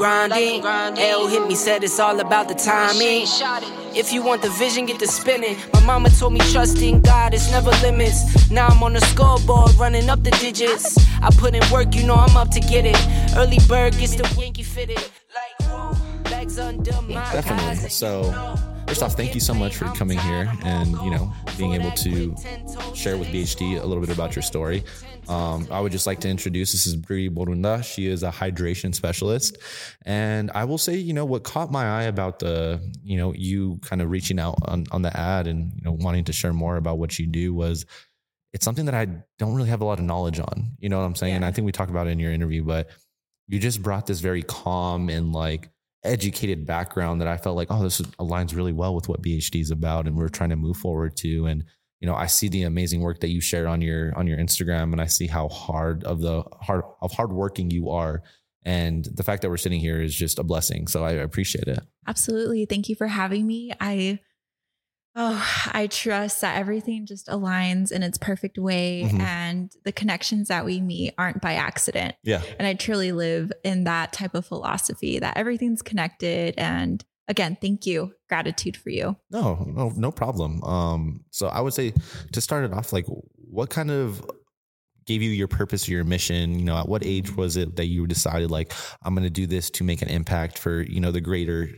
grinding. L hit me, said it's all about the timing. If you want the vision, get the spinning. My mama told me trust in God, it's never limits. Now I'm on the scoreboard, running up the digits. I put in work, you know I'm up to get it. Early bird gets the Yankee fitted. Like, whoa, bags under my Definitely. eyes. So, first off, thank you so much for coming here and you know being able to share with BHD a little bit about your story. Um, I would just like to introduce this is Bri Borunda. She is a hydration specialist, and I will say, you know, what caught my eye about the, you know, you kind of reaching out on, on the ad and you know wanting to share more about what you do was. It's something that I don't really have a lot of knowledge on. You know what I'm saying? And I think we talked about it in your interview, but you just brought this very calm and like educated background that I felt like, oh, this aligns really well with what BHD is about, and we're trying to move forward to. And you know, I see the amazing work that you share on your on your Instagram, and I see how hard of the hard of hardworking you are. And the fact that we're sitting here is just a blessing. So I appreciate it. Absolutely. Thank you for having me. I oh, I trust that everything just aligns in its perfect way Mhm. and the connections that we meet aren't by accident. Yeah. And I truly live in that type of philosophy that everything's connected and again, thank you. Gratitude for you. No, no, no problem. Um, so I would say to start it off, like what kind of gave you your purpose or your mission? You know, at what age was it that you decided like I'm going to do this to make an impact for you know the greater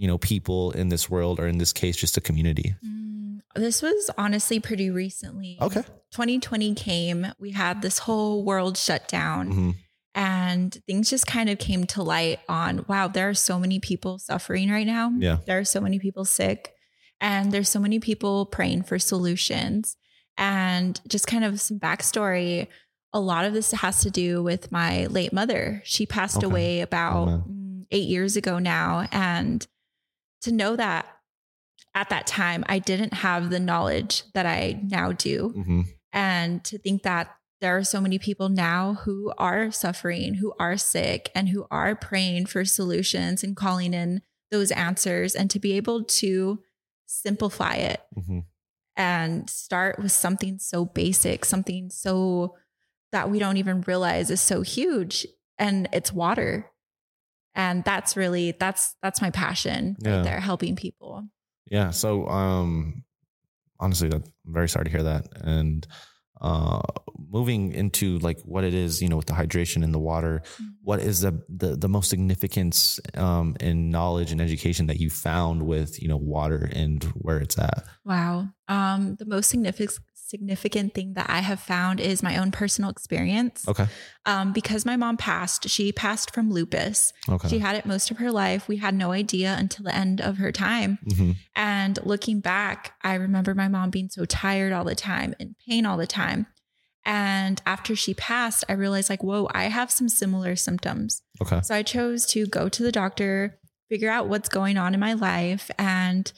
you know people in this world or in this case just a community? Mm, This was honestly pretty recently. Okay. 2020 came, we had this whole world shut down. Mhm. and things just kind of came to light on wow there are so many people suffering right now Yeah. there are so many people sick and there's so many people praying for solutions and just kind of some backstory a lot of this has to do with my late mother she passed Okay. away about Amen. mm, eight years ago now and to know that at that time i didn't have the knowledge that i now do Mhm. and to think that there are so many people now who are suffering, who are sick, and who are praying for solutions and calling in those answers, and to be able to simplify it Mhm. and start with something so basic, something so that we don't even realize is so huge, and it's water. And that's really that's that's my passion Yeah. right there, helping people. Yeah. So, um, honestly, that, I'm very sorry to hear that. And uh, moving into like what it is, you know, with the hydration in the water, what is the the, the most significance um, in knowledge and education that you found with you know water and where it's at? Wow. Um, the most significant significant thing that I have found is my own personal experience. Okay. Um, because my mom passed, she passed from lupus. Okay. She had it most of her life. We had no idea until the end of her time. Mhm. And looking back, I remember my mom being so tired all the time, in pain all the time. And after she passed, I realized like, whoa, I have some similar symptoms. Okay. So I chose to go to the doctor, figure out what's going on in my life. And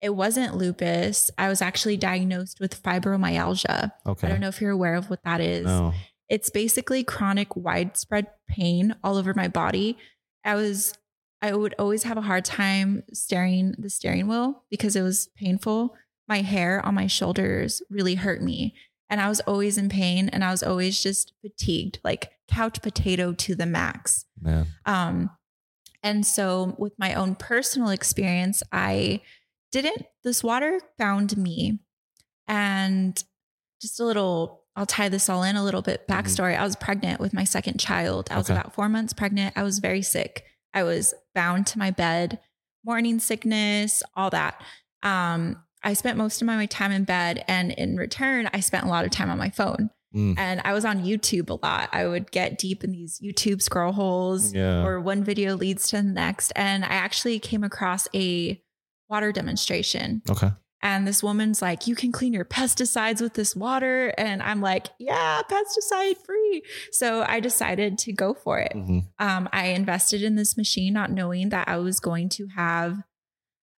it wasn't lupus. I was actually diagnosed with fibromyalgia. Okay. I don't know if you're aware of what that is. No. It's basically chronic widespread pain all over my body. I was I would always have a hard time steering the steering wheel because it was painful. My hair on my shoulders really hurt me and I was always in pain and I was always just fatigued, like couch potato to the max. Man. Um, and so, with my own personal experience, I didn't, this water found me. And just a little, I'll tie this all in a little bit Mhm. backstory. I was pregnant with my second child. I was Okay. about four months pregnant. I was very sick. I was bound to my bed, morning sickness, all that. Um, I spent most of my time in bed, and in return, I spent a lot of time on my phone. Mm. And I was on YouTube a lot. I would get deep in these YouTube scroll holes, Yeah. or one video leads to the next. And I actually came across a water demonstration. Okay. And this woman's like, You can clean your pesticides with this water. And I'm like, Yeah, pesticide free. So I decided to go for it. Mhm. Um, I invested in this machine, not knowing that I was going to have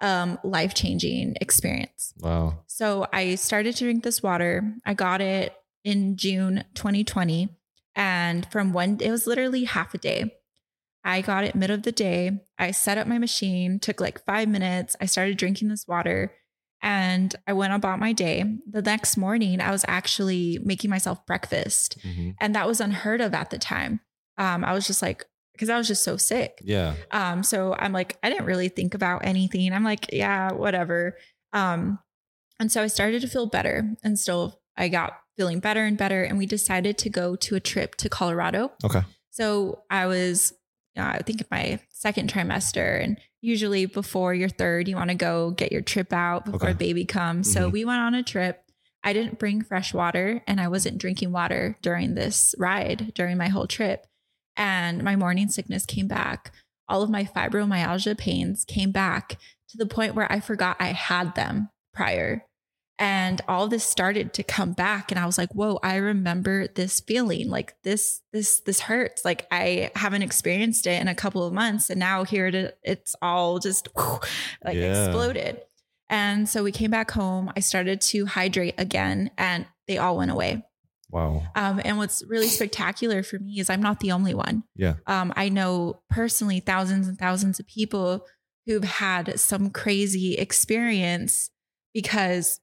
um, life changing experience. Wow. So I started to drink this water. I got it in June 2020. And from one, it was literally half a day. I got it mid of the day. I set up my machine, took like five minutes. I started drinking this water and I went about my day. The next morning, I was actually making myself breakfast. Mhm. And that was unheard of at the time. Um, I was just like because I was just so sick. Yeah. Um, so I'm like, I didn't really think about anything. I'm like, yeah, whatever. Um, and so I started to feel better and still I got feeling better and better. And we decided to go to a trip to Colorado. Okay. So I was, I think, in my second trimester. And usually before your third, you want to go get your trip out before Okay. baby comes. So Mhm. we went on a trip. I didn't bring fresh water and I wasn't drinking water during this ride, during my whole trip. And my morning sickness came back. All of my fibromyalgia pains came back to the point where I forgot I had them prior. And all this started to come back. And I was like, whoa, I remember this feeling. Like this, this, this hurts. Like I haven't experienced it in a couple of months. And now here it, it's all just like Yeah. exploded. And so we came back home. I started to hydrate again and they all went away. Wow. Um, and what's really spectacular for me is I'm not the only one. Yeah. Um, I know personally thousands and thousands of people who've had some crazy experience because,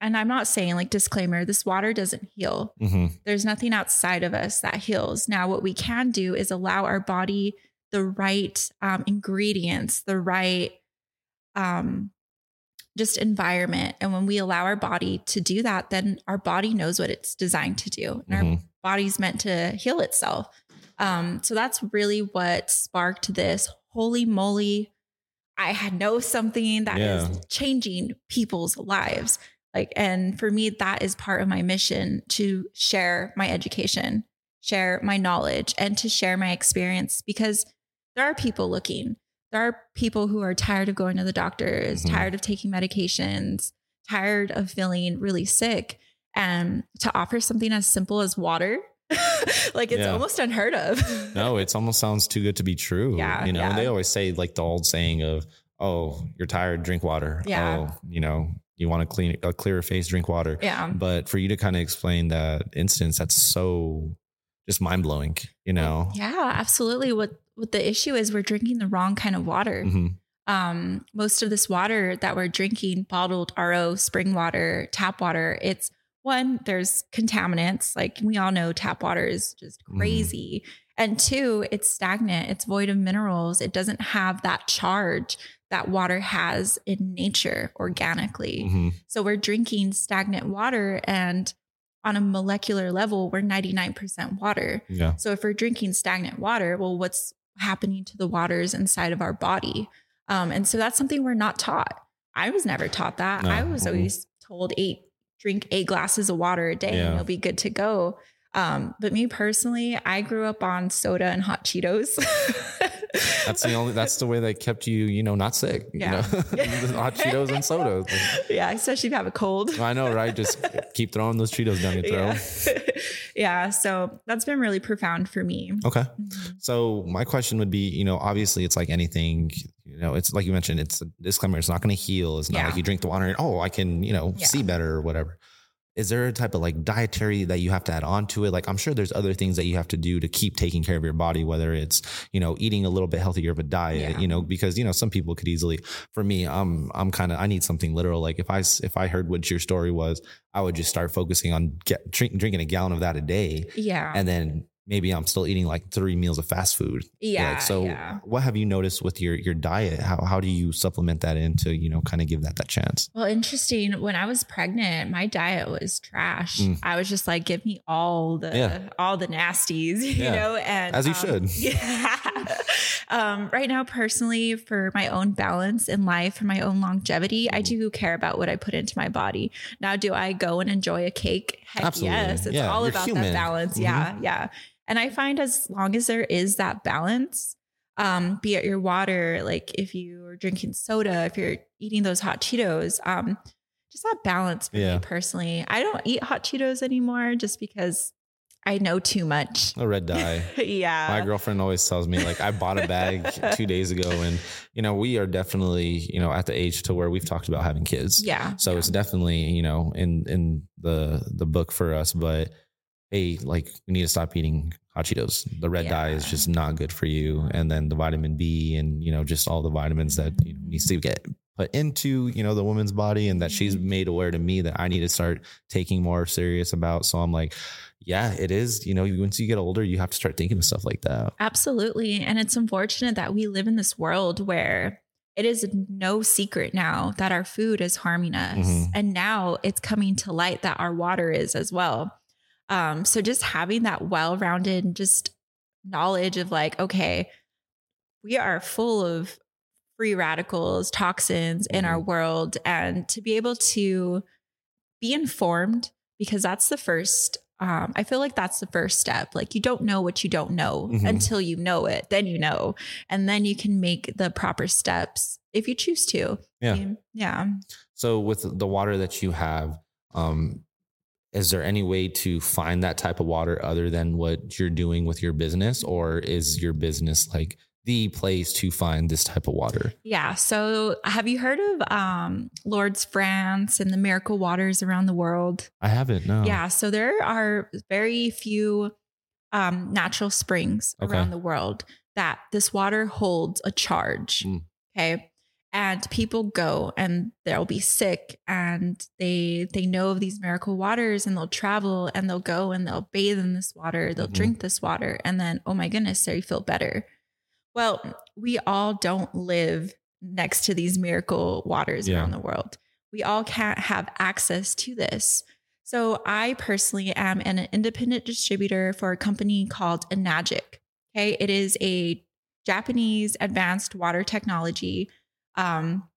and I'm not saying like disclaimer, this water doesn't heal. hmm There's nothing outside of us that heals. Now, what we can do is allow our body the right um, ingredients, the right um, just environment. And when we allow our body to do that, then our body knows what it's designed to do. And our Mhm. body's meant to heal itself. Um, so that's really what sparked this. Holy moly, I had know something that is Yeah. changing people's lives. Like, and for me, that is part of my mission to share my education, share my knowledge, and to share my experience because there are people looking. There are people who are tired of going to the doctors, Mhm. tired of taking medications, tired of feeling really sick. And to offer something as simple as water, like it's Yeah. almost unheard of. No, it's almost sounds too good to be true. Yeah, You know, yeah. they always say like the old saying of, oh, you're tired, drink water. Yeah. Oh, you know, you want to clean a clearer face, drink water. yeah. But for you to kind of explain that instance, that's so just mind blowing, you know? Yeah, absolutely. What what the issue is we're drinking the wrong kind of water. hmm um, most of this water that we're drinking, bottled RO, spring water, tap water, it's one, there's contaminants. Like we all know tap water is just Mhm. crazy. And two, it's stagnant, it's void of minerals. It doesn't have that charge that water has in nature organically. hmm So we're drinking stagnant water, and on a molecular level, we're 99% water. Yeah. So if we're drinking stagnant water, well, what's happening to the waters inside of our body? Um, and so that's something we're not taught. I was never taught that. No. I was Mhm. always told eight, drink eight glasses of water a day Yeah. and you'll be good to go. Um, but me personally, I grew up on soda and hot Cheetos. That's the only, that's the way they kept you, you know, not sick. Yeah. You know, hot Cheetos and sodas. yeah, especially if you have a cold. I know, right? Just keep throwing those Cheetos down your throat. Yeah. yeah. So that's been really profound for me. Okay. Mhm. So my question would be, you know, obviously it's like anything, you know, it's like you mentioned, it's a disclaimer. It's not going to heal. It's not Yeah. like you drink the water and oh, I can, you know, Yeah. see better or whatever. Is there a type of like dietary that you have to add on to it? Like I'm sure there's other things that you have to do to keep taking care of your body, whether it's, you know, eating a little bit healthier of a diet, Yeah. you know, because, you know, some people could easily, for me, I'm, I'm kind of, I need something literal. Like if I, if I heard what your story was, I would just start focusing on get, drink, drinking a gallon of that a day Yeah. and then maybe I'm still eating like three meals of fast food. yeah. Like, so yeah. what have you noticed with your your diet? How how do you supplement that in to, you know, kind of give that that chance? Well, interesting. When I was pregnant, my diet was trash. Mm. I was just like, give me all the Yeah. all the nasties, you Yeah. know, and As you um, should. Yeah. um, right now, personally, for my own balance in life, for my own longevity, I Mhm. do care about what I put into my body. Now, do I go and enjoy a cake? Heck Absolutely. yes. It's all you're about human. that balance. Mhm. Yeah. Yeah. And I find as long as there is that balance, um, be it your water, like if you are drinking soda, if you're eating those hot Cheetos, um, just that balance for Yeah. me personally. I don't eat hot Cheetos anymore just because I know too much. A red dye. yeah. My girlfriend always tells me like I bought a bag two days ago and you know, we are definitely, you know, at the age to where we've talked about having kids. yeah. So yeah. it's definitely, you know, in in the the book for us, but hey, like we need to stop eating hot Cheetos. The red dye is just not good for you. And then the vitamin B and you know, just all the vitamins that you know, needs to get put into, you know, the woman's body and that she's Mm-hmm. made aware to me that I need to start taking more serious about. So I'm like, yeah, it is. You know, once you get older, you have to start thinking of stuff like that. Absolutely. And it's unfortunate that we live in this world where it is no secret now that our food is harming us. Mhm. And now it's coming to light that our water is as well. Um, so just having that well rounded just knowledge of like, okay, we are full of free radicals, toxins in our world. And to be able to be informed, because that's the first um, I feel like that's the first step. Like you don't know what you don't know Mhm. until you know it. Then you know, and then you can make the proper steps if you choose to. Yeah. Yeah. So with the water that you have, um, is there any way to find that type of water other than what you're doing with your business, or is your business like the place to find this type of water? Yeah. So have you heard of um, Lourdes France and the miracle waters around the world? I haven't. No. Yeah. So there are very few um, natural springs Okay. around the world that this water holds a charge. Mm. Okay. And people go and they'll be sick and they they know of these miracle waters and they'll travel and they'll go and they'll bathe in this water, they'll Mhm. drink this water, and then oh my goodness, they feel better. Well, we all don't live next to these miracle waters Yeah. around the world. We all can't have access to this. So I personally am an independent distributor for a company called Enagic. Okay. It is a Japanese advanced water technology. Um,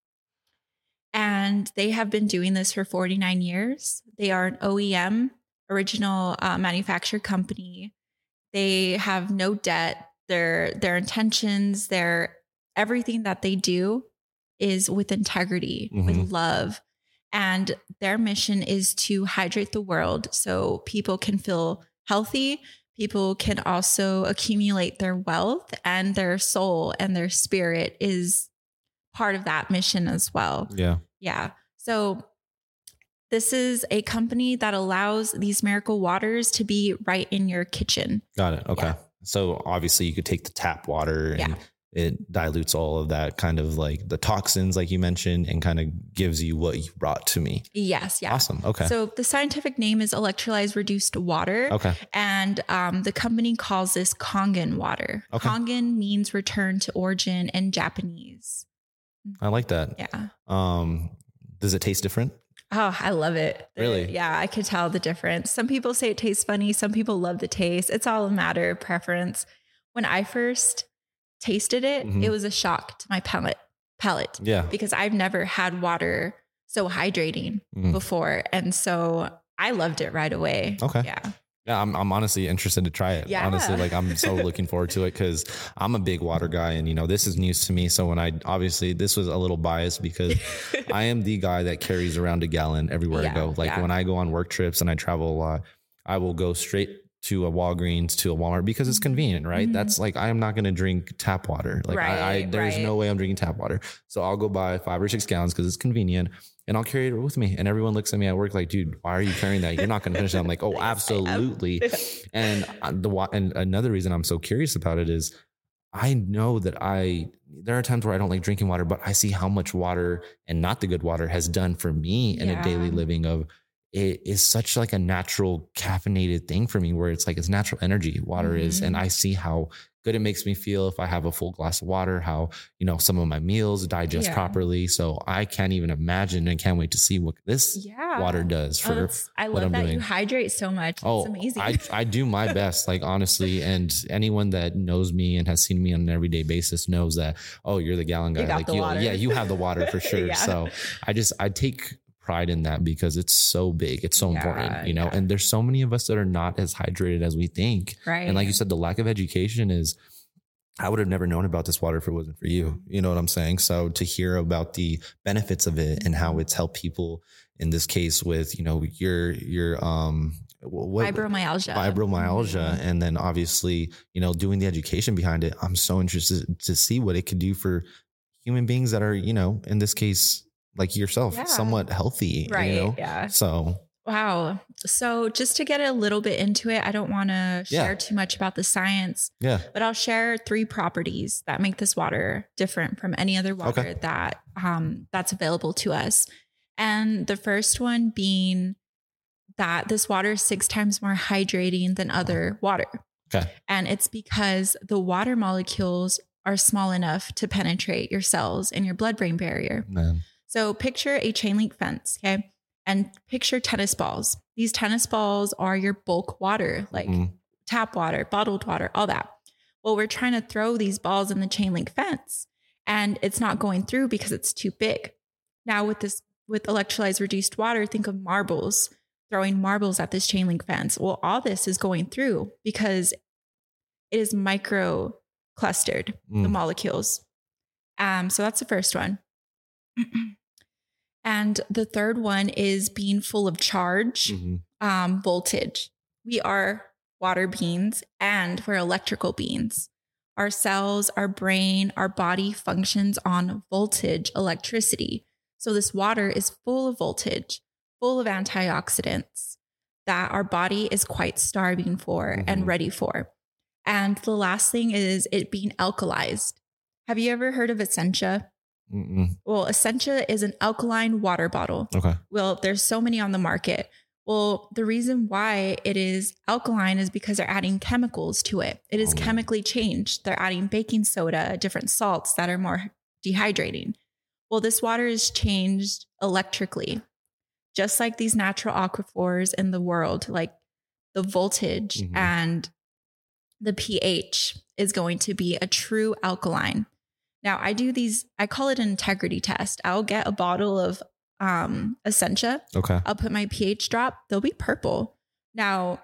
and they have been doing this for 49 years. They are an OEM, original uh, manufacturer company. They have no debt. Their their intentions, their everything that they do is with integrity, with Mhm. love. And their mission is to hydrate the world so people can feel healthy. People can also accumulate their wealth and their soul and their spirit is part of that mission as well. Yeah. Yeah. So this is a company that allows these miracle waters to be right in your kitchen. Got it. Okay. Yeah. So obviously you could take the tap water and Yeah. it dilutes all of that kind of like the toxins, like you mentioned, and kind of gives you what you brought to me. Yes. Yeah. Awesome. Okay. So the scientific name is electrolyzed reduced water. okay. And um, the company calls this Kangen water. Okay. Kangen means return to origin in Japanese. I like that. Yeah. Um, does it taste different? Oh, I love it. Really? Yeah, I could tell the difference. Some people say it tastes funny. Some people love the taste. It's all a matter of preference. When I first tasted it, Mhm. it was a shock to my palate. Palate Yeah. because I've never had water so hydrating Mhm. before, and so I loved it right away. Okay. Yeah. Yeah, I'm, I'm honestly interested to try it. Yeah. Honestly, like I'm so looking forward to it because I'm a big water guy and, you know, this is news to me. So when I obviously, this was a little biased because I am the guy that carries around a gallon everywhere Yeah, I go. Like yeah. when I go on work trips and I travel a lot, I will go straight to a Walgreens to a Walmart because it's convenient, right? Mhm. That's like I am not going to drink tap water. Like I, I there's right. no way I'm drinking tap water. So I'll go buy five or six gallons because it's convenient, and I'll carry it with me. And everyone looks at me at work like, "Dude, why are you carrying that? You're not going to finish it." I'm like, "Oh, absolutely." and uh, the and another reason I'm so curious about it is I know that I there are times where I don't like drinking water, but I see how much water and not the good water has done for me in a daily living of it is such like a natural caffeinated thing for me where it's like it's natural energy water is and Mhm. I see how good it makes me feel if I have a full glass of water, how you know some of my meals digest Yeah. properly. So I can't even imagine and can't wait to see what this Yeah. water does Oh, for that's- I what love I'm that doing. you hydrate so much. Oh, it's amazing. I, I do my best, like honestly, and anyone that knows me and has seen me on an everyday basis knows that. Oh, you're the gallon guy. You like you, water. yeah, you have the water for sure. Yeah. So I just I take pride in that because it's so big, it's so Yeah, important, you know. yeah. And there's so many of us that are not as hydrated as we think. right. And like you said, the lack of education is. I would have never known about this water if it wasn't for you. You know what I'm saying? So to hear about the benefits of it and how it's helped people in this case with, you know, your your um what fibromyalgia. fibromyalgia Mhm. and then obviously you know doing the education behind it i'm so interested to see what it could do for human beings that are you know in this case like yourself Yeah. somewhat healthy Right. you know Yeah. so Wow. So just to get a little bit into it, I don't want to Yeah. share too much about the science, yeah but I'll share three properties that make this water different from any other water Okay. that um, that's available to us. And the first one being that this water is six times more hydrating than other water. Okay. And it's because the water molecules are small enough to penetrate your cells and your blood brain barrier. Man. So picture a chain link fence, okay? And picture tennis balls. These tennis balls are your bulk water, like Mhm. tap water, bottled water, all that. Well, we're trying to throw these balls in the chain link fence and it's not going through because it's too big. Now with this with electrolyzed reduced water, think of marbles, throwing marbles at this chain link fence. Well, all this is going through because it is micro clustered, the Mm. molecules. Um, so that's the first one. and the third one is being full of charge Mhm. um, voltage. We are water beings and we're electrical beings. Our cells, our brain, our body functions on voltage, electricity. So this water is full of voltage, full of antioxidants that our body is quite starving for and Mhm. ready for. And the last thing is it being alkalized. Have you ever heard of Essentia? Mm-mm. Well, Essentia is an alkaline water bottle. Okay. Well, there's so many on the market. Well, the reason why it is alkaline is because they're adding chemicals to it. It is Oh. chemically changed. They're adding baking soda, different salts that are more dehydrating. Well, this water is changed electrically, just like these natural aquifers in the world, like the voltage Mhm. and the pH is going to be a true alkaline. Now, I do these, I call it an integrity test. I'll get a bottle of um, Essentia. Okay. I'll put my pH drop, they'll be purple. Now,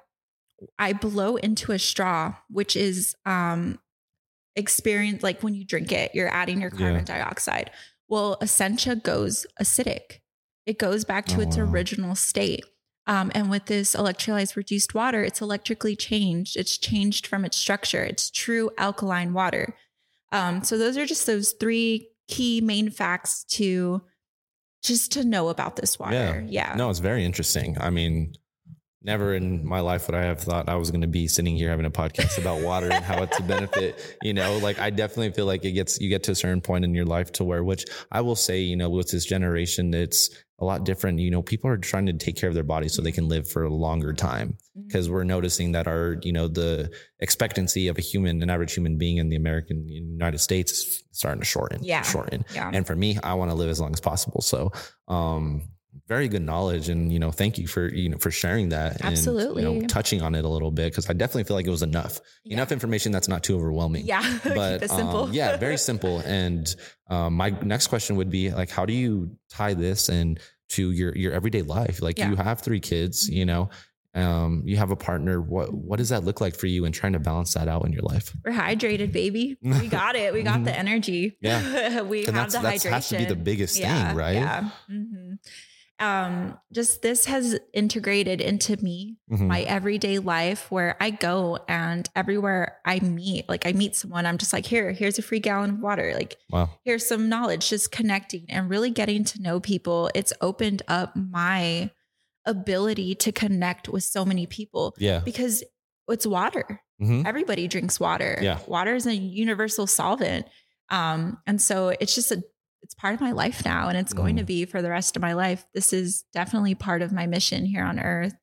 I blow into a straw, which is um experience like when you drink it, you're adding your carbon dioxide. Well, Essentia goes acidic. It goes back to Oh, its wow. original state. Um, and with this electrolyzed reduced water, it's electrically changed. It's changed from its structure. It's true alkaline water. Um, so those are just those three key main facts to just to know about this water. Yeah. No, it's very interesting. I mean, never in my life would I have thought I was going to be sitting here having a podcast about water and how it's a benefit. You know, like I definitely feel like it gets you get to a certain point in your life to where, which I will say, you know, with this generation, it's a lot different. You know, people are trying to take care of their bodies so they can live for a longer time Mm-hmm. because we're noticing that our, you know, the expectancy of a human, an average human being in the American United States is starting to shorten. Yeah. Shorten. Yeah. And for me, I want to live as long as possible. So, um, very good knowledge, and you know, thank you for you know for sharing that. And, Absolutely. you know, touching on it a little bit because I definitely feel like it was enough, Yeah. enough information that's not too overwhelming. Yeah. But um, yeah, very simple. And um, my next question would be like, how do you tie this and to your your everyday life? Like Yeah. you have three kids, you know, um, you have a partner. What what does that look like for you and trying to balance that out in your life? We're hydrated, baby. We got it. We got the energy. Mm-hmm. Yeah. we have And that's the hydration. has to be the biggest yeah, thing, right? Yeah. hmm Um, just this has integrated into me, Mhm. my everyday life where I go and everywhere I meet, like I meet someone, I'm just like, here, here's a free gallon of water. Like, Wow. here's some knowledge, just connecting and really getting to know people. It's opened up my ability to connect with so many people Yeah. because it's water Mhm. everybody drinks water. Yeah. Water is a universal solvent. Um, and so it's just a it's part of my life now and it's going Mm. to be for the rest of my life. This is definitely part of my mission here on earth.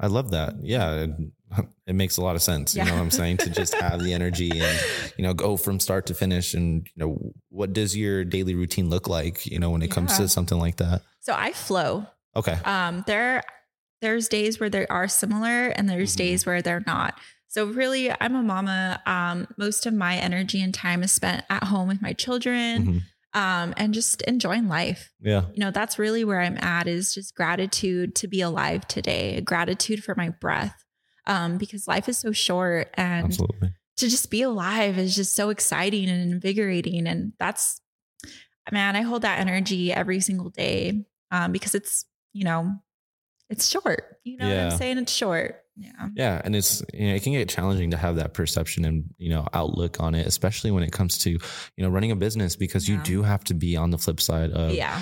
I love that. Yeah. It, it makes a lot of sense. You know what I'm saying? To just have the energy and, you know, go from start to finish. And, you know, what does your daily routine look like, you know, when it comes to something like that? So I flow. Okay. Um, there there's days where they are similar and there's Mhm. days where they're not. So really I'm a mama. Um, most of my energy and time is spent at home with my children. Mhm. Um, and just enjoying life. Yeah. you know that's really where i'm at is just gratitude to be alive today gratitude for my breath um because life is so short and Absolutely. to just be alive is just so exciting and invigorating and that's man i hold that energy every single day um because it's you know it's short you know what i'm saying it's short yeah. Yeah. And it's, you know, it can get challenging to have that perception and, you know, outlook on it, especially when it comes to, you know, running a business because you do have to be on the flip side of yeah.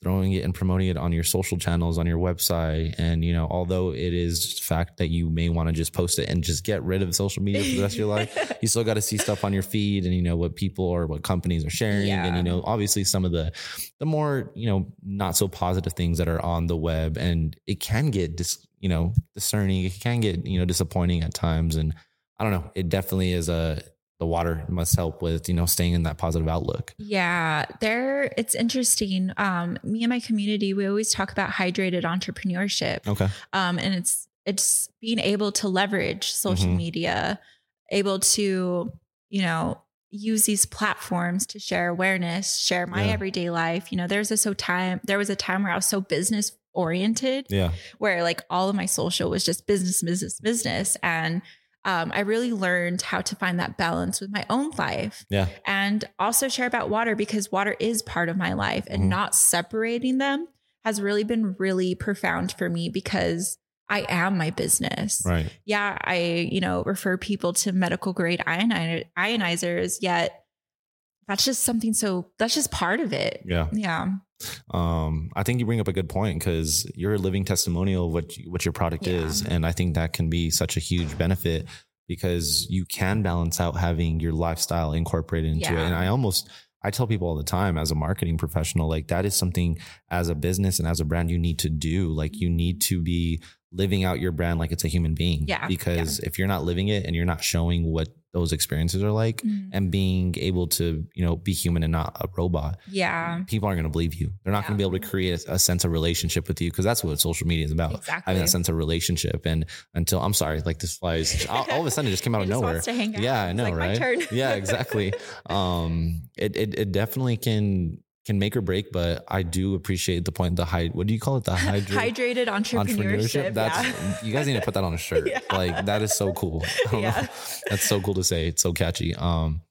throwing it and promoting it on your social channels on your website and you know although it is fact that you may want to just post it and just get rid of social media for the rest of your life you still got to see stuff on your feed and you know what people or what companies are sharing and you know obviously some of the the more you know not so positive things that are on the web and it can get dis you know, discerning. It can get, you know, disappointing at times. And I don't know, it definitely is a, the water must help with, you know, staying in that positive outlook. Yeah, there it's interesting. Um, me and my community, we always talk about hydrated entrepreneurship. Okay. Um, and it's it's being able to leverage social Mhm. media, able to, you know, use these platforms to share awareness, share my Yeah. everyday life. You know, there's a so time there was a time where I was so business oriented Yeah. where like all of my social was just business, business, business. And um, I really learned how to find that balance with my own life Yeah. and also share about water because water is part of my life and Mhm. not separating them has really been really profound for me because I am my business. Right. Yeah, I, you know, refer people to medical grade ioni- ionizers, yet that's just something so that's just part of it. Yeah. Yeah. Um, I think you bring up a good point because you're a living testimonial of what what your product Yeah. is, and I think that can be such a huge benefit because you can balance out having your lifestyle incorporated into it. And I almost I tell people all the time as a marketing professional, like that is something as a business and as a brand you need to do. Like you need to be living out your brand like it's a human being. Yeah, Because if you're not living it and you're not showing what those experiences are like Mhm. and being able to, you know, be human and not a robot, Yeah. people aren't going to believe you. They're not going to be able to create a, a sense of relationship with you because that's what social media is about. Exactly. Having that sense of relationship. And until I'm sorry, like this flies all, all of a sudden it just came out of nowhere. wants to hang out. Yeah, I know, like, right? yeah, exactly. Um, it, it it definitely can can make or break, but I do appreciate the point. The high, what do you call it? The hydra- Hydrated entrepreneurship. That's yeah. you guys need to put that on a shirt. Yeah. Like that is so cool. I don't know. Yeah. That's so cool to say. It's so catchy. Um,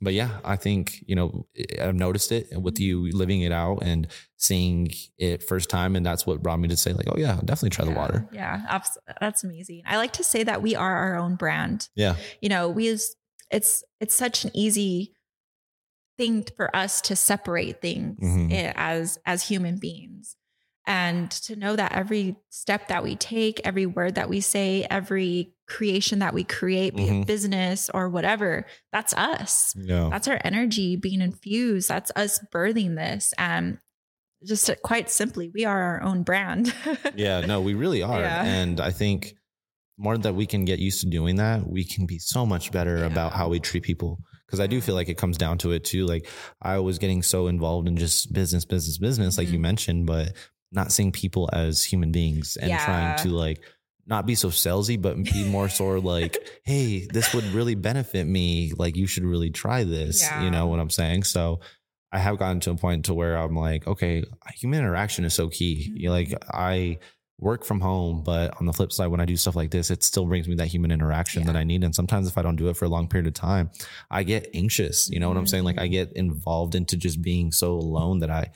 but yeah, I think you know I've noticed it with you living it out and seeing it first time, and that's what brought me to say like, oh yeah, definitely try the water. Yeah, abs- that's amazing. I like to say that we are our own brand. Yeah, You know, we is it's it's such an easy thing for us to separate things Mhm. eh, as as human beings. And to know that every step that we take, every word that we say, every creation that we create, be Mhm. it business or whatever, that's us. yeah, That's our energy being infused. That's us birthing this. And just to- quite simply, we are our own brand. yeah. No, we really are, Yeah. and I think more that we can get used to doing that, we can be so much better about how we treat people. Because I do feel like it comes down to it too. Like I was getting so involved in just business, business, business, like you Mhm. mentioned, but not seeing people as human beings and trying to like not be so salesy, but be more sort of like, hey, this would really benefit me. Like you should really try this. Yeah. You know what I'm saying? So I have gotten to a point to where I'm like, okay, human interaction is so key. You like I work from home, but on the flip side, when I do stuff like this, it still brings me that human interaction that I need. And sometimes if I don't do it for a long period of time, I get anxious. You know what I'm saying? Like I Mm-hmm. get involved into just being so alone that I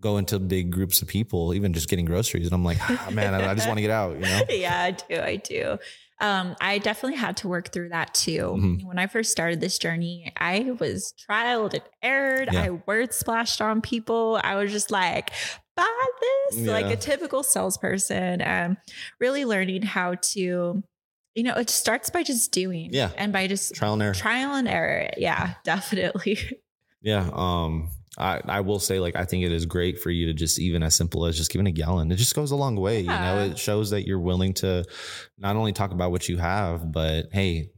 go into big groups of people, even just getting groceries. And I'm like, ah, man, I, I just want to get out, you know? yeah, I do. I do. Um, I definitely had to work through that too. Mhm. When I first started this journey, I was trialed and errored. Yeah. I word splashed on people. I was just like, buy this, like a typical salesperson. And really learning how to, you know, it starts by just doing. Yeah. And by just Trial and error. trial and error. Yeah, definitely. Yeah. Um, I, I will say, like, I think it is great for you to just even as simple as just giving a gallon. It just goes a long way. You know, it shows that you're willing to not only talk about what you have, but hey,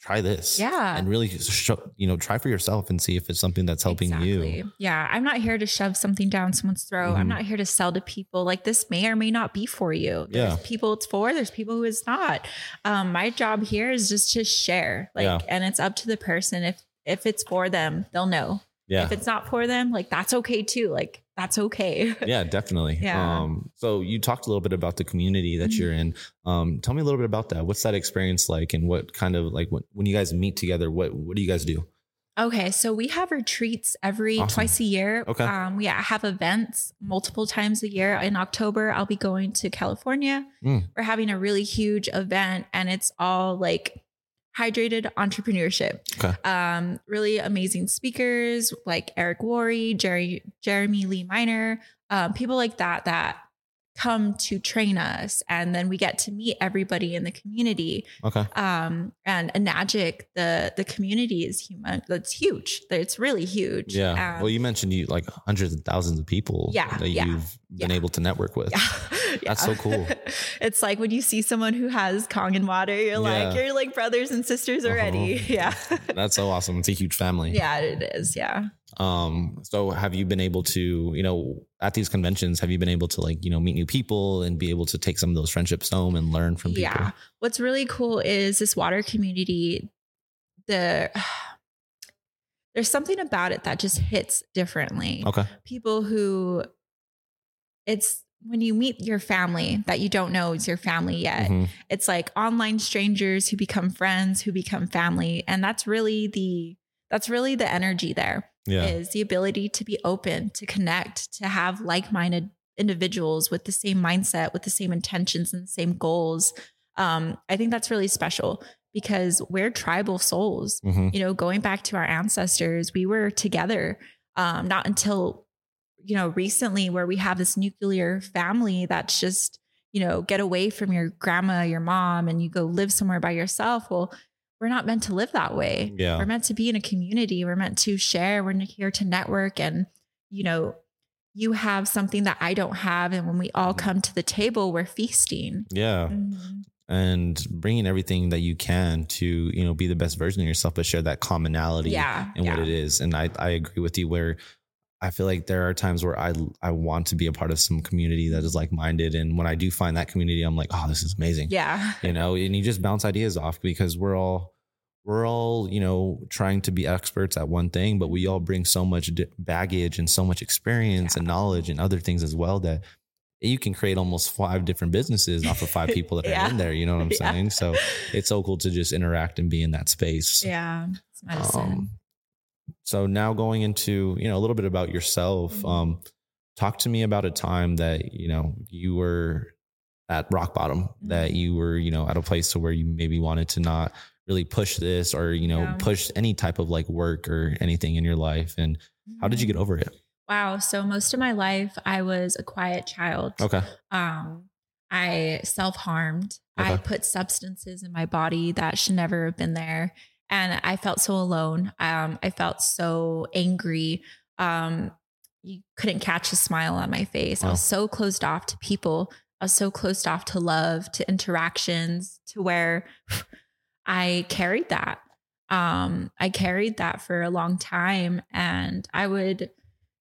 try this. Yeah. And really show, you know, try for yourself and see if it's something that's helping you. Yeah. I'm not here to shove something down someone's throat. I'm Mhm. not here to sell to people. Like this may or may not be for you. There's Yeah. people it's for, there's people who it's not. Um, my job here is just to share. Like, Yeah. and it's up to the person. If if it's for them, they'll know. Yeah. If it's not for them, like that's okay too. Like that's okay. yeah, definitely. Yeah. Um, so you talked a little bit about the community that Mhm. you're in. Um, tell me a little bit about that. What's that experience like, and what kind of like when, when you guys meet together? What what do you guys do? Okay, so we have retreats every Awesome. twice a year. Okay. Um, we have events multiple times a year. In October, I'll be going to California. Mm. We're having a really huge event, and it's all like hydrated entrepreneurship. Okay. Um, really amazing speakers like Eric Worre, Jerry, Jeremy Lee Minor, um, people like that that come to train us, and then we get to meet everybody in the community Okay. um and Enagic, the the community is human that's huge it's really huge Yeah. Um, well, you mentioned you like hundreds of thousands of people Yeah, that yeah, you've been yeah. able to network with. yeah That's so cool. it's like when you see someone who has Kangen water, you're like, you're like brothers and sisters already. Uh-huh. Yeah. That's so awesome. It's a huge family. yeah, it is. Yeah. Um, so have you been able to, you know, at these conventions, have you been able to like, you know, meet new people and be able to take some of those friendships home and learn from people? Yeah. What's really cool is this water community. The there's something about it that just hits differently. Okay. People who it's when you meet your family that you don't know is your family yet. Mhm. It's like online strangers who become friends, who become family, and that's really the that's really the energy there Yeah. is the ability to be open, to connect, to have like minded individuals with the same mindset, with the same intentions and the same goals. Um, I think that's really special because we're tribal souls. Mhm. You know, going back to our ancestors, we were together. Um, not until, you know, recently where we have this nuclear family that's just, you know, get away from your grandma, your mom, and you go live somewhere by yourself. Well, we're not meant to live that way. Yeah. We're meant to be in a community. We're meant to share. We're here to network. And, you know, you have something that I don't have. And when we all come to the table, we're feasting. Yeah. Mhm. And bringing everything that you can to, you know, be the best version of yourself, but share that commonality Yeah. and yeah. what it is. And I, I agree with you where I feel like there are times where I, I want to be a part of some community that is like minded. And when I do find that community, I'm like, oh, this is amazing. Yeah. you know and you just bounce ideas off because we're all we're all you know trying to be experts at one thing but we all bring so much baggage and so much experience and knowledge and other things as well that you can create almost five different businesses off of five people that are in there you know what i'm Yeah. saying so it's so cool to just interact and be in that space Yeah. Um, so now going into you know a little bit about yourself Mhm. um talk to me about a time that you know you were at rock bottom that Mhm. you were you know at a place to where you maybe wanted to not really push this or you know Yeah. push any type of like work or anything in your life and how did you get over it Wow. So most of my life, I was a quiet child. okay Um, I self harmed. I put substances in my body that should never have been there, and I felt so alone. Um, I felt so angry. Um, you couldn't catch a smile on my face. I was so closed off to people. I was so closed off to love, to interactions, to where I carried that. Um, I carried that for a long time, and I would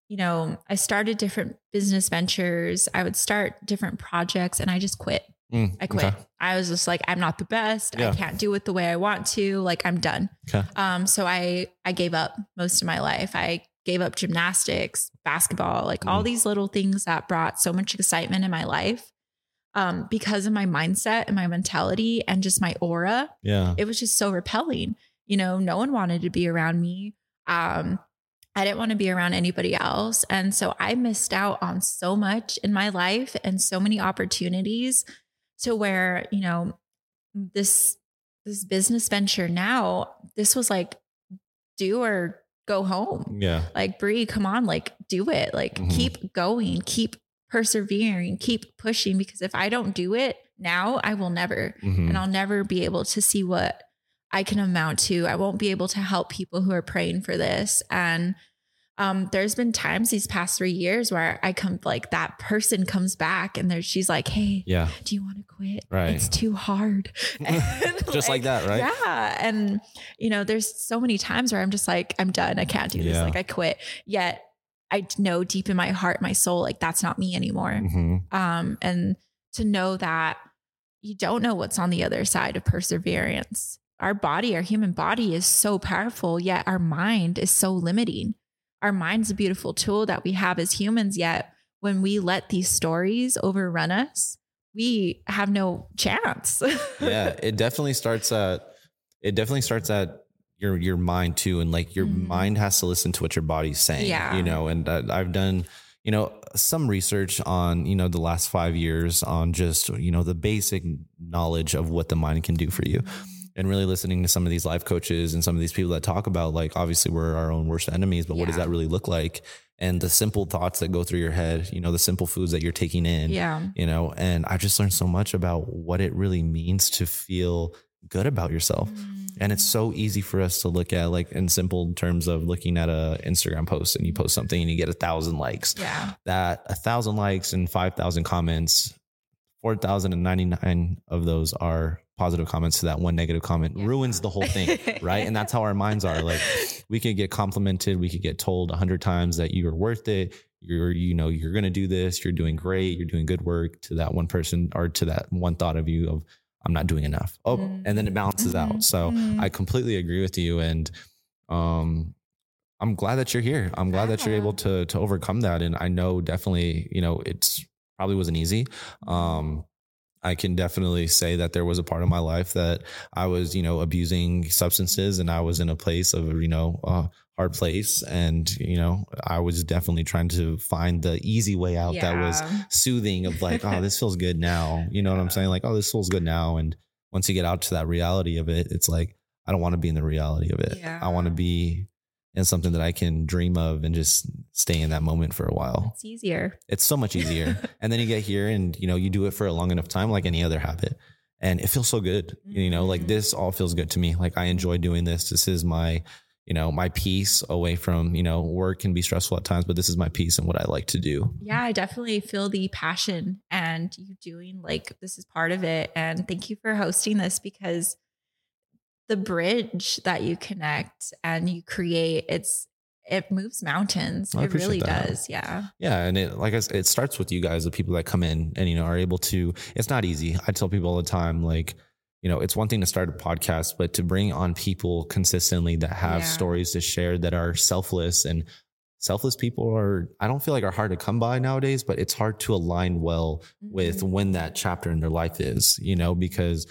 you know, I started different business ventures. I would start different projects and I just quit. Mm, I quit. okay. I was just like, I'm not the best. Yeah. I can't do it the way I want to. Like I'm done. Okay. Um, so I I gave up most of my life. I gave up gymnastics, basketball, like all Mm. these little things that brought so much excitement in my life. Um, because of my mindset and my mentality and just my aura yeah it was just so repelling. You know, no one wanted to be around me. Um, I didn't want to be around anybody else. And so I missed out on so much in my life and so many opportunities to where, you know, this this business venture now, this was like do or go home. yeah Like Bri, come on, like do it. Like Mhm. keep going, keep persevering, keep pushing because if I don't do it now, I will never Mhm. and I'll never be able to see what I can amount to. I won't be able to help people who are praying for this. And um, there's been times these past three years where I come like that person comes back and there she's like, Hey, yeah do you want to quit? Right. It's too hard. Just like that, right? Yeah. And you know, there's so many times where I'm just like, I'm done. I can't do this. Yeah. Like I quit. Yet I know deep in my heart, my soul, like that's not me anymore Mhm. um, and to know that you don't know what's on the other side of perseverance. Our body, our human body is so powerful, yet our mind is so limiting. Our mind's a beautiful tool that we have as humans, yet when we let these stories overrun us, we have no chance. yeah it definitely starts at it definitely starts at your your mind too and like your Mhm. mind has to listen to what your body's saying Yeah. you know and uh, i've done you know some research on you know the last five years on just you know the basic knowledge of what the mind can do for you and really listening to some of these life coaches and some of these people that talk about like obviously we're our own worst enemies but what does that really look like? And the simple thoughts that go through your head you know the simple foods that you're taking in yeah. you know and i just learned so much about what it really means to feel good about yourself. And it's so mm. easy for us to look at like in simple terms of looking at a instagram post and you post something and you get a thousand likes. Yeah. that a thousand likes and 5000 comments 4,099 of those are positive comments to that one negative comment Yeah. ruins the whole thing, right? And that's how our minds are. Like we can get complimented, we could get told a hundred times that you're worth it. You're, you know, you're going to do this. You're doing great. You're doing good work to that one person or to that one thought of you of, I'm not doing enough. Oh, Mm. and then it balances Mhm. out. So Mhm. I completely agree with you. And, um, I'm glad that you're here. I'm glad that you're able to, to overcome that. And I know definitely, you know, it's probably wasn't easy. Um, I can definitely say that there was a part of my life that I was, you know, abusing substances and I was in a place of, you know, a hard place. And, you know, I was definitely trying to find the easy way out that was soothing of like, oh, this feels good now. You know what I'm saying? Like, oh, this feels good now. And once you get out to that reality of it, it's like, I don't want to be in the reality of it. I want to be in something that I can dream of and just stay in that moment for a while. It's easier. It's so much easier. and then you get here and, you know, you do it for a long enough time, like any other habit. And it feels so good. You know, like Mhm. this all feels good to me. Like I enjoy doing this. This is my, you know, my peace away from, you know, work can be stressful at times, but this is my peace and what I like to do. Yeah, I definitely feel the passion and you doing like this is part of it. And thank you for hosting this because the bridge that you connect and you create, it's it moves mountains. I it really that. does. Yeah. Yeah, and it like I said, it starts with you guys, the people that come in and you know are able to. It's not easy. I tell people all the time, like you know, it's one thing to start a podcast, but to bring on people consistently that have Yeah. stories to share that are selfless and selfless people are. I don't feel like are hard to come by nowadays, but it's hard to align well with Mhm. when that chapter in their life is. You know, because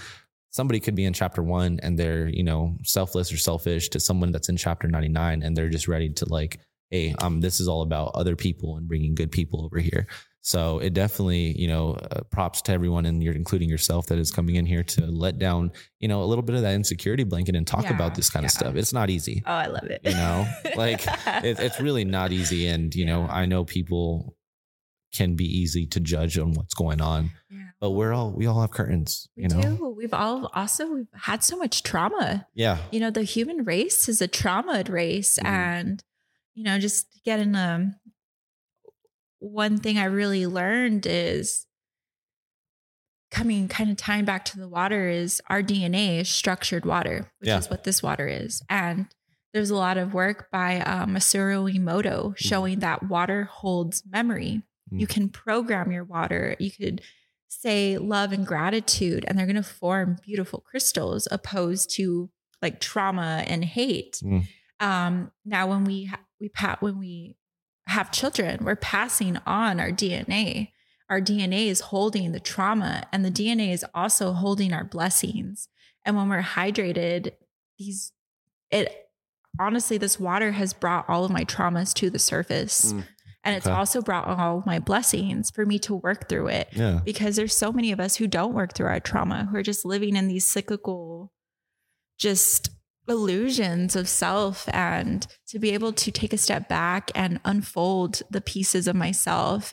somebody could be in chapter one and they're you know selfless or selfish to someone that's in chapter 99 and they're just ready to like hey um this is all about other people and bringing good people over here. So it definitely you know uh, props to everyone and you're including yourself that is coming in here to let down you know a little bit of that insecurity blanket and talk Yeah, about this kind of stuff. It's not easy Oh, I love it. You know, like, it, it's really not easy and you know i know people can be easy to judge on what's going on. Yeah. But we're all we all have curtains We you know do. We've all also we've had so much trauma. yeah You know, the human race is a traumaed race. Mhm. And, you know, just getting um one thing I really learned is coming kind of tying back to the water is our DNA is structured water, which Yeah. is what this water is. And there's a lot of work by uh, Masaru Emoto showing that water holds memory. Mm. You can program your water. You could say love and gratitude, and they're going to form beautiful crystals, opposed to like trauma and hate. Mm. Um, now, when we ha- we pat when we have children, we're passing on our DNA. Our DNA is holding the trauma, and the DNA is also holding our blessings. And when we're hydrated, these it honestly, this water has brought all of my traumas to the surface. Mm. And it's Okay. also brought all my blessings for me to work through it yeah because there's so many of us who don't work through our trauma, who are just living in these cyclical, just illusions of self. And to be able to take a step back and unfold the pieces of myself,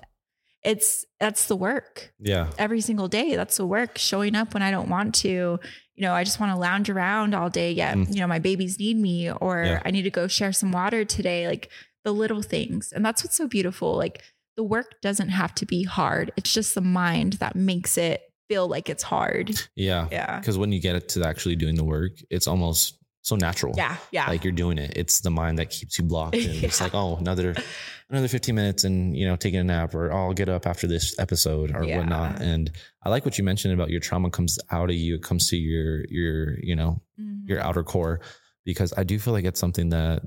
it's that's the work yeah every single day. That's the work showing up when I don't want to. You know, I just want to lounge around all day, yet, Mm. you know, my babies need me, or Yeah. I need to go share some water today. Like the little things. And that's what's so beautiful. Like the work doesn't have to be hard, it's just the mind that makes it feel like it's hard. yeah Yeah. because when you get it to actually doing the work it's almost so natural Yeah. Yeah. like you're doing it it's the mind that keeps you blocked and it's like oh another another 15 minutes and you know taking a nap or oh, i'll get up after this episode or Yeah. whatnot and i like what you mentioned about your trauma comes out of you it comes to your your you know Mhm. your outer core because I do feel like it's something that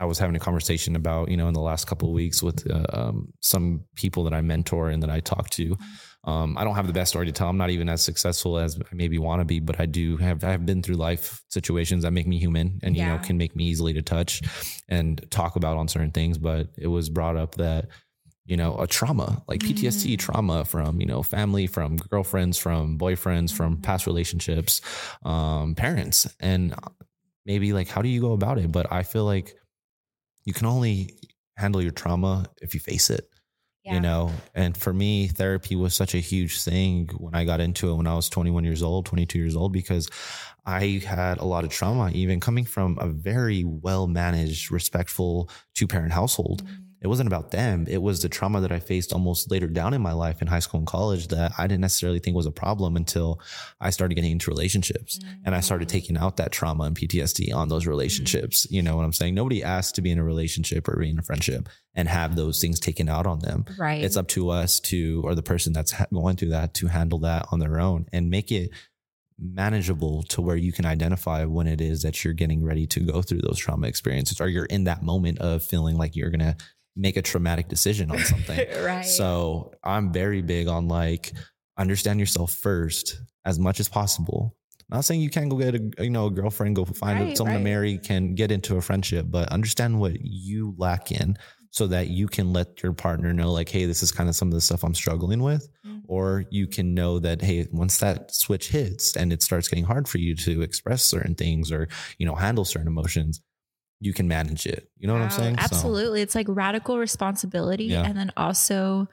I was having a conversation about, you know, in the last couple of weeks with uh, um, some people that I mentor and that I talk to. Um, I don't have the best story to tell. I'm not even as successful as I maybe want to be, but I do have I've been through life situations that make me human and you know can make me easily to touch and talk about on certain things. But it was brought up that you know a trauma like PTSD Mm. trauma from you know family, from girlfriends, from boyfriends, from Mhm. past relationships, um, parents, and maybe like how do you go about it? But I feel like you can only handle your trauma if you face it Yeah. you know and for me therapy was such a huge thing when i got into it when i was 21 years old 22 years old because i had a lot of trauma even coming from a very well managed respectful two parent household Mhm. It wasn't about them. It was the trauma that I faced almost later down in my life in high school and college that I didn't necessarily think was a problem until I started getting into relationships mm-hmm. and I started mm. taking out that trauma and PTSD on those relationships. Mm-hmm. You know what I'm saying? Nobody asked to be in a relationship or be in a friendship and have those things taken out on them. Right. It's up to us to, or the person that's going through that to handle that on their own and make it manageable to where you can identify when it is that you're getting ready to go through those trauma experiences or you're in that moment of feeling like you're going to make a traumatic decision on something. right. So I'm very big on like understand yourself first as much as possible. Not saying you can't go get a you know a girlfriend, go find right, someone right. to marry, can get into a friendship, but understand what you lack in so that you can let your partner know like hey this is kind of some of the stuff i'm struggling with mm-hmm. or you can know that hey once that switch hits and it starts getting hard for you to express certain things or you know handle certain emotions you can manage it. You know wow, what I'm saying? Absolutely. So, it's like radical responsibility yeah. and then also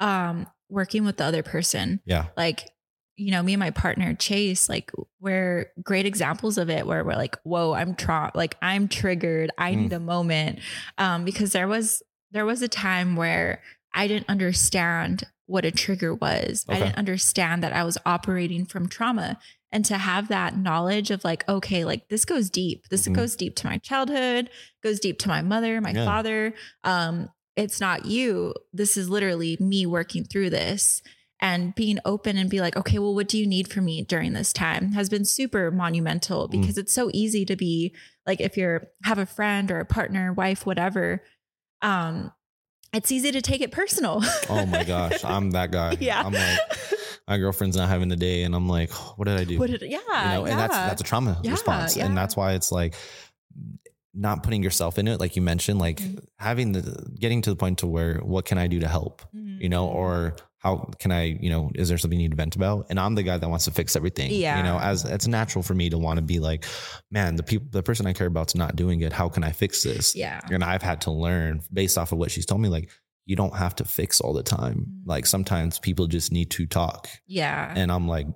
um working with the other person. Yeah. Like, you know, me and my partner Chase, like we're great examples of it where we're like, whoa, I'm tra- like I'm triggered. I mm. need a moment. Um, because there was there was a time where I didn't understand what a trigger was. Okay. I didn't understand that I was operating from trauma and to have that knowledge of like okay like this goes deep this mm-hmm. goes deep to my childhood goes deep to my mother my yeah. father um it's not you this is literally me working through this and being open and be like okay well what do you need from me during this time has been super monumental mm. because mm. it's so easy to be like if you're have a friend or a partner wife whatever um it's easy to take it personal oh my gosh i'm that guy yeah i'm like my girlfriend's not having the day and I'm like, what did I do? What did, yeah. You know, and that's, that's a trauma yeah, response. Yeah. And that's why it's like not putting yourself in it. Like you mentioned, like mm-hmm. having the, getting to the point to where, what can I do to help, mm-hmm. you know, mm-hmm. or how can I, you know, is there something you need to vent about? And I'm the guy that wants to fix everything. Yeah. You know, as it's natural for me to want to be like, man, the people, the person I care about's not doing it. How can I fix this? Yeah. And I've had to learn based off of what she's told me, like, you don't have to fix all the time. Like sometimes people just need to talk. Yeah. And I'm like,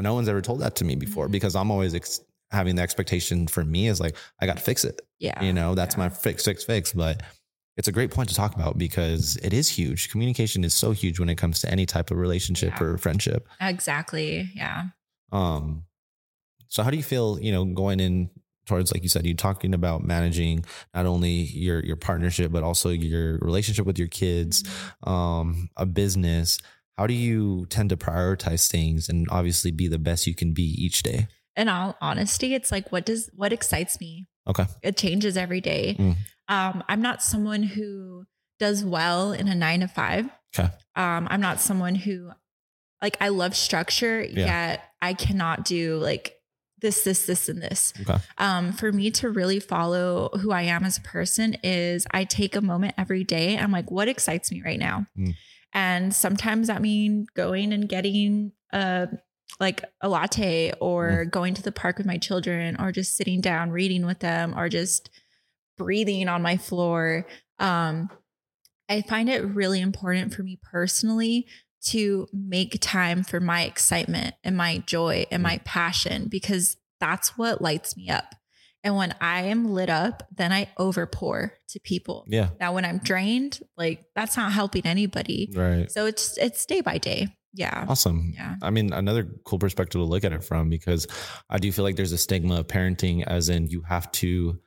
no one's ever told that to me before mm-hmm. because I'm always ex- having the expectation for me is like, I got to fix it. Yeah. You know, that's yeah. my fix, fix, fix. But it's a great point to talk about because it is huge. Communication is so huge when it comes to any type of relationship yeah. or friendship. Exactly. Yeah. Um, so how do you feel, you know, going in towards like you said you talking about managing not only your your partnership but also your relationship with your kids mm-hmm. um a business. How do you tend to prioritize things and obviously be the best you can be each day? In all honesty it's like what does what excites me? Okay. It changes every day. Mm. um i'm not someone who does well in a 9 to 5 okay. Um i'm not someone who like i love structure yeah. yet i cannot do like this, this, this, and this. Okay. Um, for me to really follow who I am as a person is I take a moment every day. I'm like, what excites me right now? Mm. And sometimes that means going and getting a like a latte or mm. going to the park with my children or just sitting down reading with them or just breathing on my floor. Um, I find it really important for me personally to make time for my excitement and my joy and my passion because that's what lights me up. And when I am lit up, then I overpour to people. Yeah. Now when I'm drained, like that's not helping anybody. Right. So it's it's day by day. Yeah. Awesome. Yeah. I mean, another cool perspective to look at it from because I do feel like there's a stigma of parenting as in you have to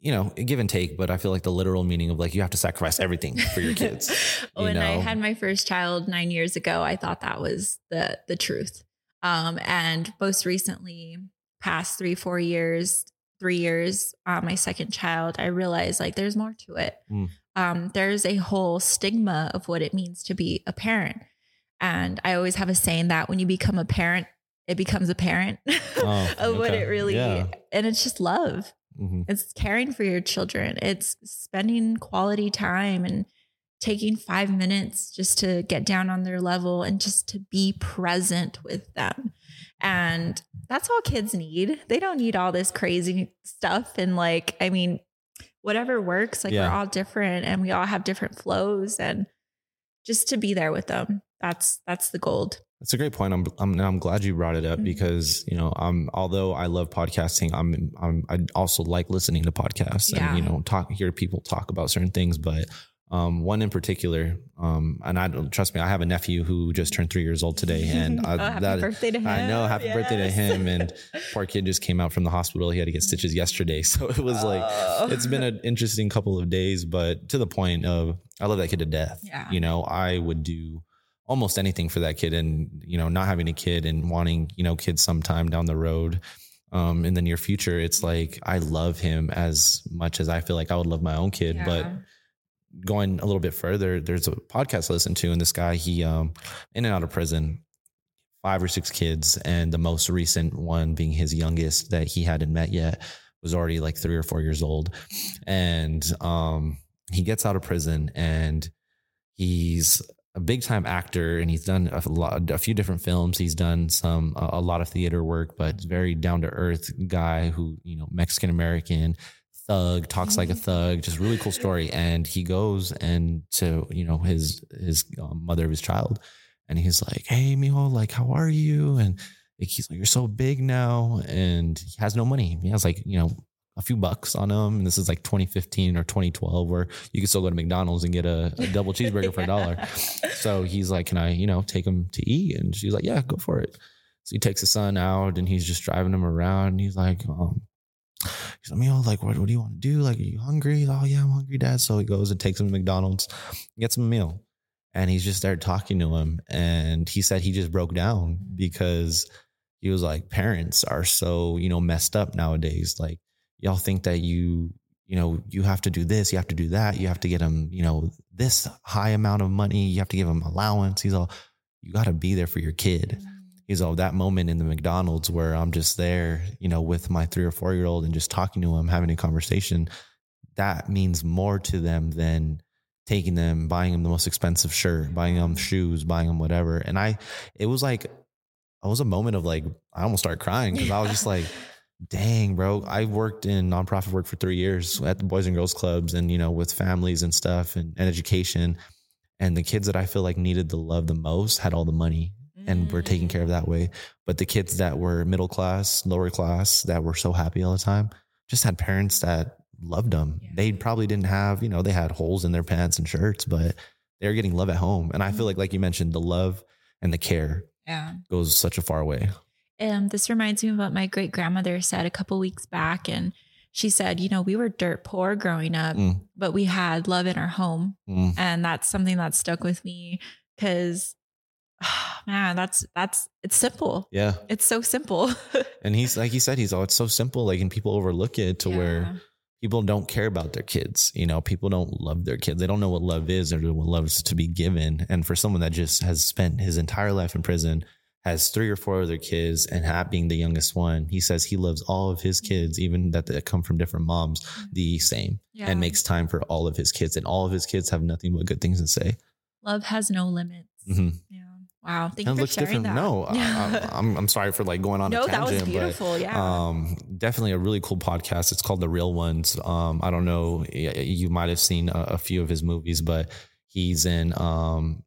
you know, give and take, but I feel like the literal meaning of like you have to sacrifice everything for your kids. when know? I had my first child nine years ago, I thought that was the the truth. Um, and most recently, past three, four years, three years, uh, my second child, I realized like there's more to it. Mm. Um, there's a whole stigma of what it means to be a parent. And I always have a saying that when you become a parent, it becomes a parent oh, of okay. what it really yeah. and it's just love Mm-hmm. It's caring for your children. It's spending quality time and taking five minutes just to get down on their level and just to be present with them. And that's all kids need. They don't need all this crazy stuff. And like, I mean, whatever works, like yeah. we're all different and we all have different flows and just to be there with them. That's that's the gold. That's a great point. I'm I'm, I'm glad you brought it up Mhm. because you know I'm although I love podcasting, I'm I'm I also like listening to podcasts Yeah. and you know talk hear people talk about certain things. But um, one in particular, um, and I don't trust me, I have a nephew who just turned three years old today, and I, oh, happy that birthday to him! I know, happy birthday to him. And poor kid just came out from the hospital. He had to get stitches yesterday, so it was like Oh. it's been an interesting couple of days, but to the point of I love that kid to death. Yeah. You know, I would do almost anything for that kid and, you know, not having a kid and wanting, you know, kids sometime down the road. Um, in the near future, it's like I love him as much as I feel like I would love my own kid. But going a little bit further, there's a podcast I listen to, and this guy, he um in and out of prison, five or six kids, and the most recent one being his youngest that he hadn't met yet was already like three or four years old. And um he gets out of prison and he's a big time actor and he's done a lot a few different films. He's done some a, a lot of theater work but very down to earth guy who you know mexican american thug talks like a thug just really cool story. And he goes and to you know his his um, mother of his child and he's like hey mijo like how are you? And he's like you're so big now. And he has no money. He has like you know a few bucks on them. and this is like 2015 or 2012 where you can still go to mcdonald's and get a, a double cheeseburger for a dollar so he's like, Can I, you know, take him to eat? And she's like, Yeah, go for it. So he takes his son out and he's just driving him around. And he's like, um, he's like, know, like, what, what do you want to do? Like, are you hungry? Oh, yeah, I'm hungry, dad. So he goes and takes him to McDonald's, gets him a meal. And he's just there talking to him. And he said he just broke down because he was like, parents are so, you know, messed up nowadays. Like, y'all think that you, you know, you have to do this, you have to do that, you have to get them, you know, this high amount of money, you have to give them allowance. He's all, you got to be there for your kid. Mm-hmm. He's all that moment in the McDonald's where I'm just there, you know, with my three or four year old and just talking to him, having a conversation. That means more to them than taking them, buying them the most expensive shirt, buying them mm-hmm. shoes, buying them whatever. And I, it was like, it was a moment of like, I almost started crying because I was just like, dang, bro. I worked in nonprofit work for three years at the Boys and Girls Clubs and, you know, with families and stuff and, and education. And the kids that I feel like needed the love the most had all the money and were taken care of that way. But the kids that were middle class, lower class, that were so happy all the time, just had parents that loved them. Yeah. They probably didn't have, you know, they had holes in their pants and shirts, but they were getting love at home. And I feel mm-hmm. like, like you mentioned, the love and the care Yeah. goes such a far way. And this reminds me of what my great grandmother said a couple weeks back. And she said, you know, we were dirt poor growing up, Mm. but we had love in our home. Mm. And that's something that stuck with me because, man, that's, that's, it's simple. Yeah. It's so simple. And he's like he said, he's oh, it's so simple. Like, and people overlook it to Yeah. where people don't care about their kids. You know, people don't love their kids. They don't know what love is or what love is to be given. And for someone that just has spent his entire life in prison, has three or four other kids, and Hap being the youngest one, he says he loves all of his kids, even that they come from different moms, the same, Yeah. and makes time for all of his kids. And all of his kids have nothing but good things to say. love has no limits. Mhm. Yeah. Wow. Thank And you for looks sharing different. that. No, I, I, I'm I'm sorry for like going on no, a that tangent, was but beautiful. Yeah. um, definitely a really cool podcast. It's called The Real Ones. Um, I don't know, you might have seen a, a few of his movies, but he's in um,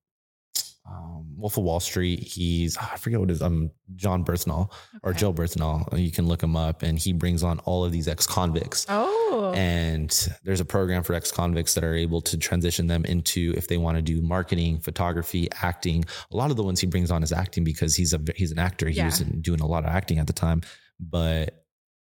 Wolf of Wall Street. He's I forget what it is. Um, John Berthnall or Joe Berthnall. You can look him up, and he brings on all of these ex convicts. Oh. And there's a program for ex convicts that are able to transition them into if they want to do marketing, photography, acting. A lot of the ones he brings on is acting because he's a he's an actor. He Yeah. was doing a lot of acting at the time, but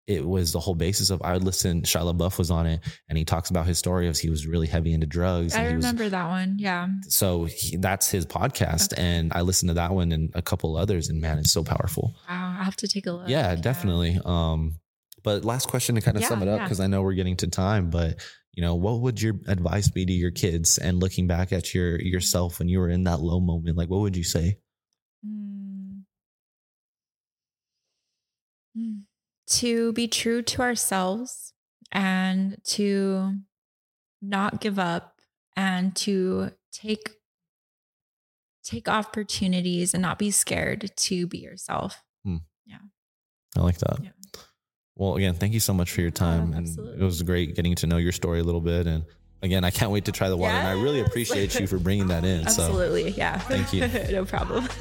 it was the whole basis of I would listen. Shia LaBeouf was on it, and he talks about his story of he was really heavy into drugs. I and he was- remember that one. Yeah. so he, that's his podcast, and I listened to that one and a couple others, and man, it's so powerful. Wow. I have to take a look. Yeah, definitely. Um, but last question to kind of Yeah, sum it up yeah. because I know we're getting to time, but you know, what would your advice be to your kids and looking back at your yourself when you were in that low moment? Like, what would you say? Mm. Mm. To be true to ourselves and to not give up and to take take opportunities and not be scared to be yourself. Hmm. Yeah. I like that. Yeah. Well, again, thank you so much for your Yeah, time, and absolutely. it was great getting to know your story a little bit. And again, I can't wait to try the water, and I really appreciate you for bringing that in. So Absolutely. Yeah. Thank you. no problem.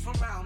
from out.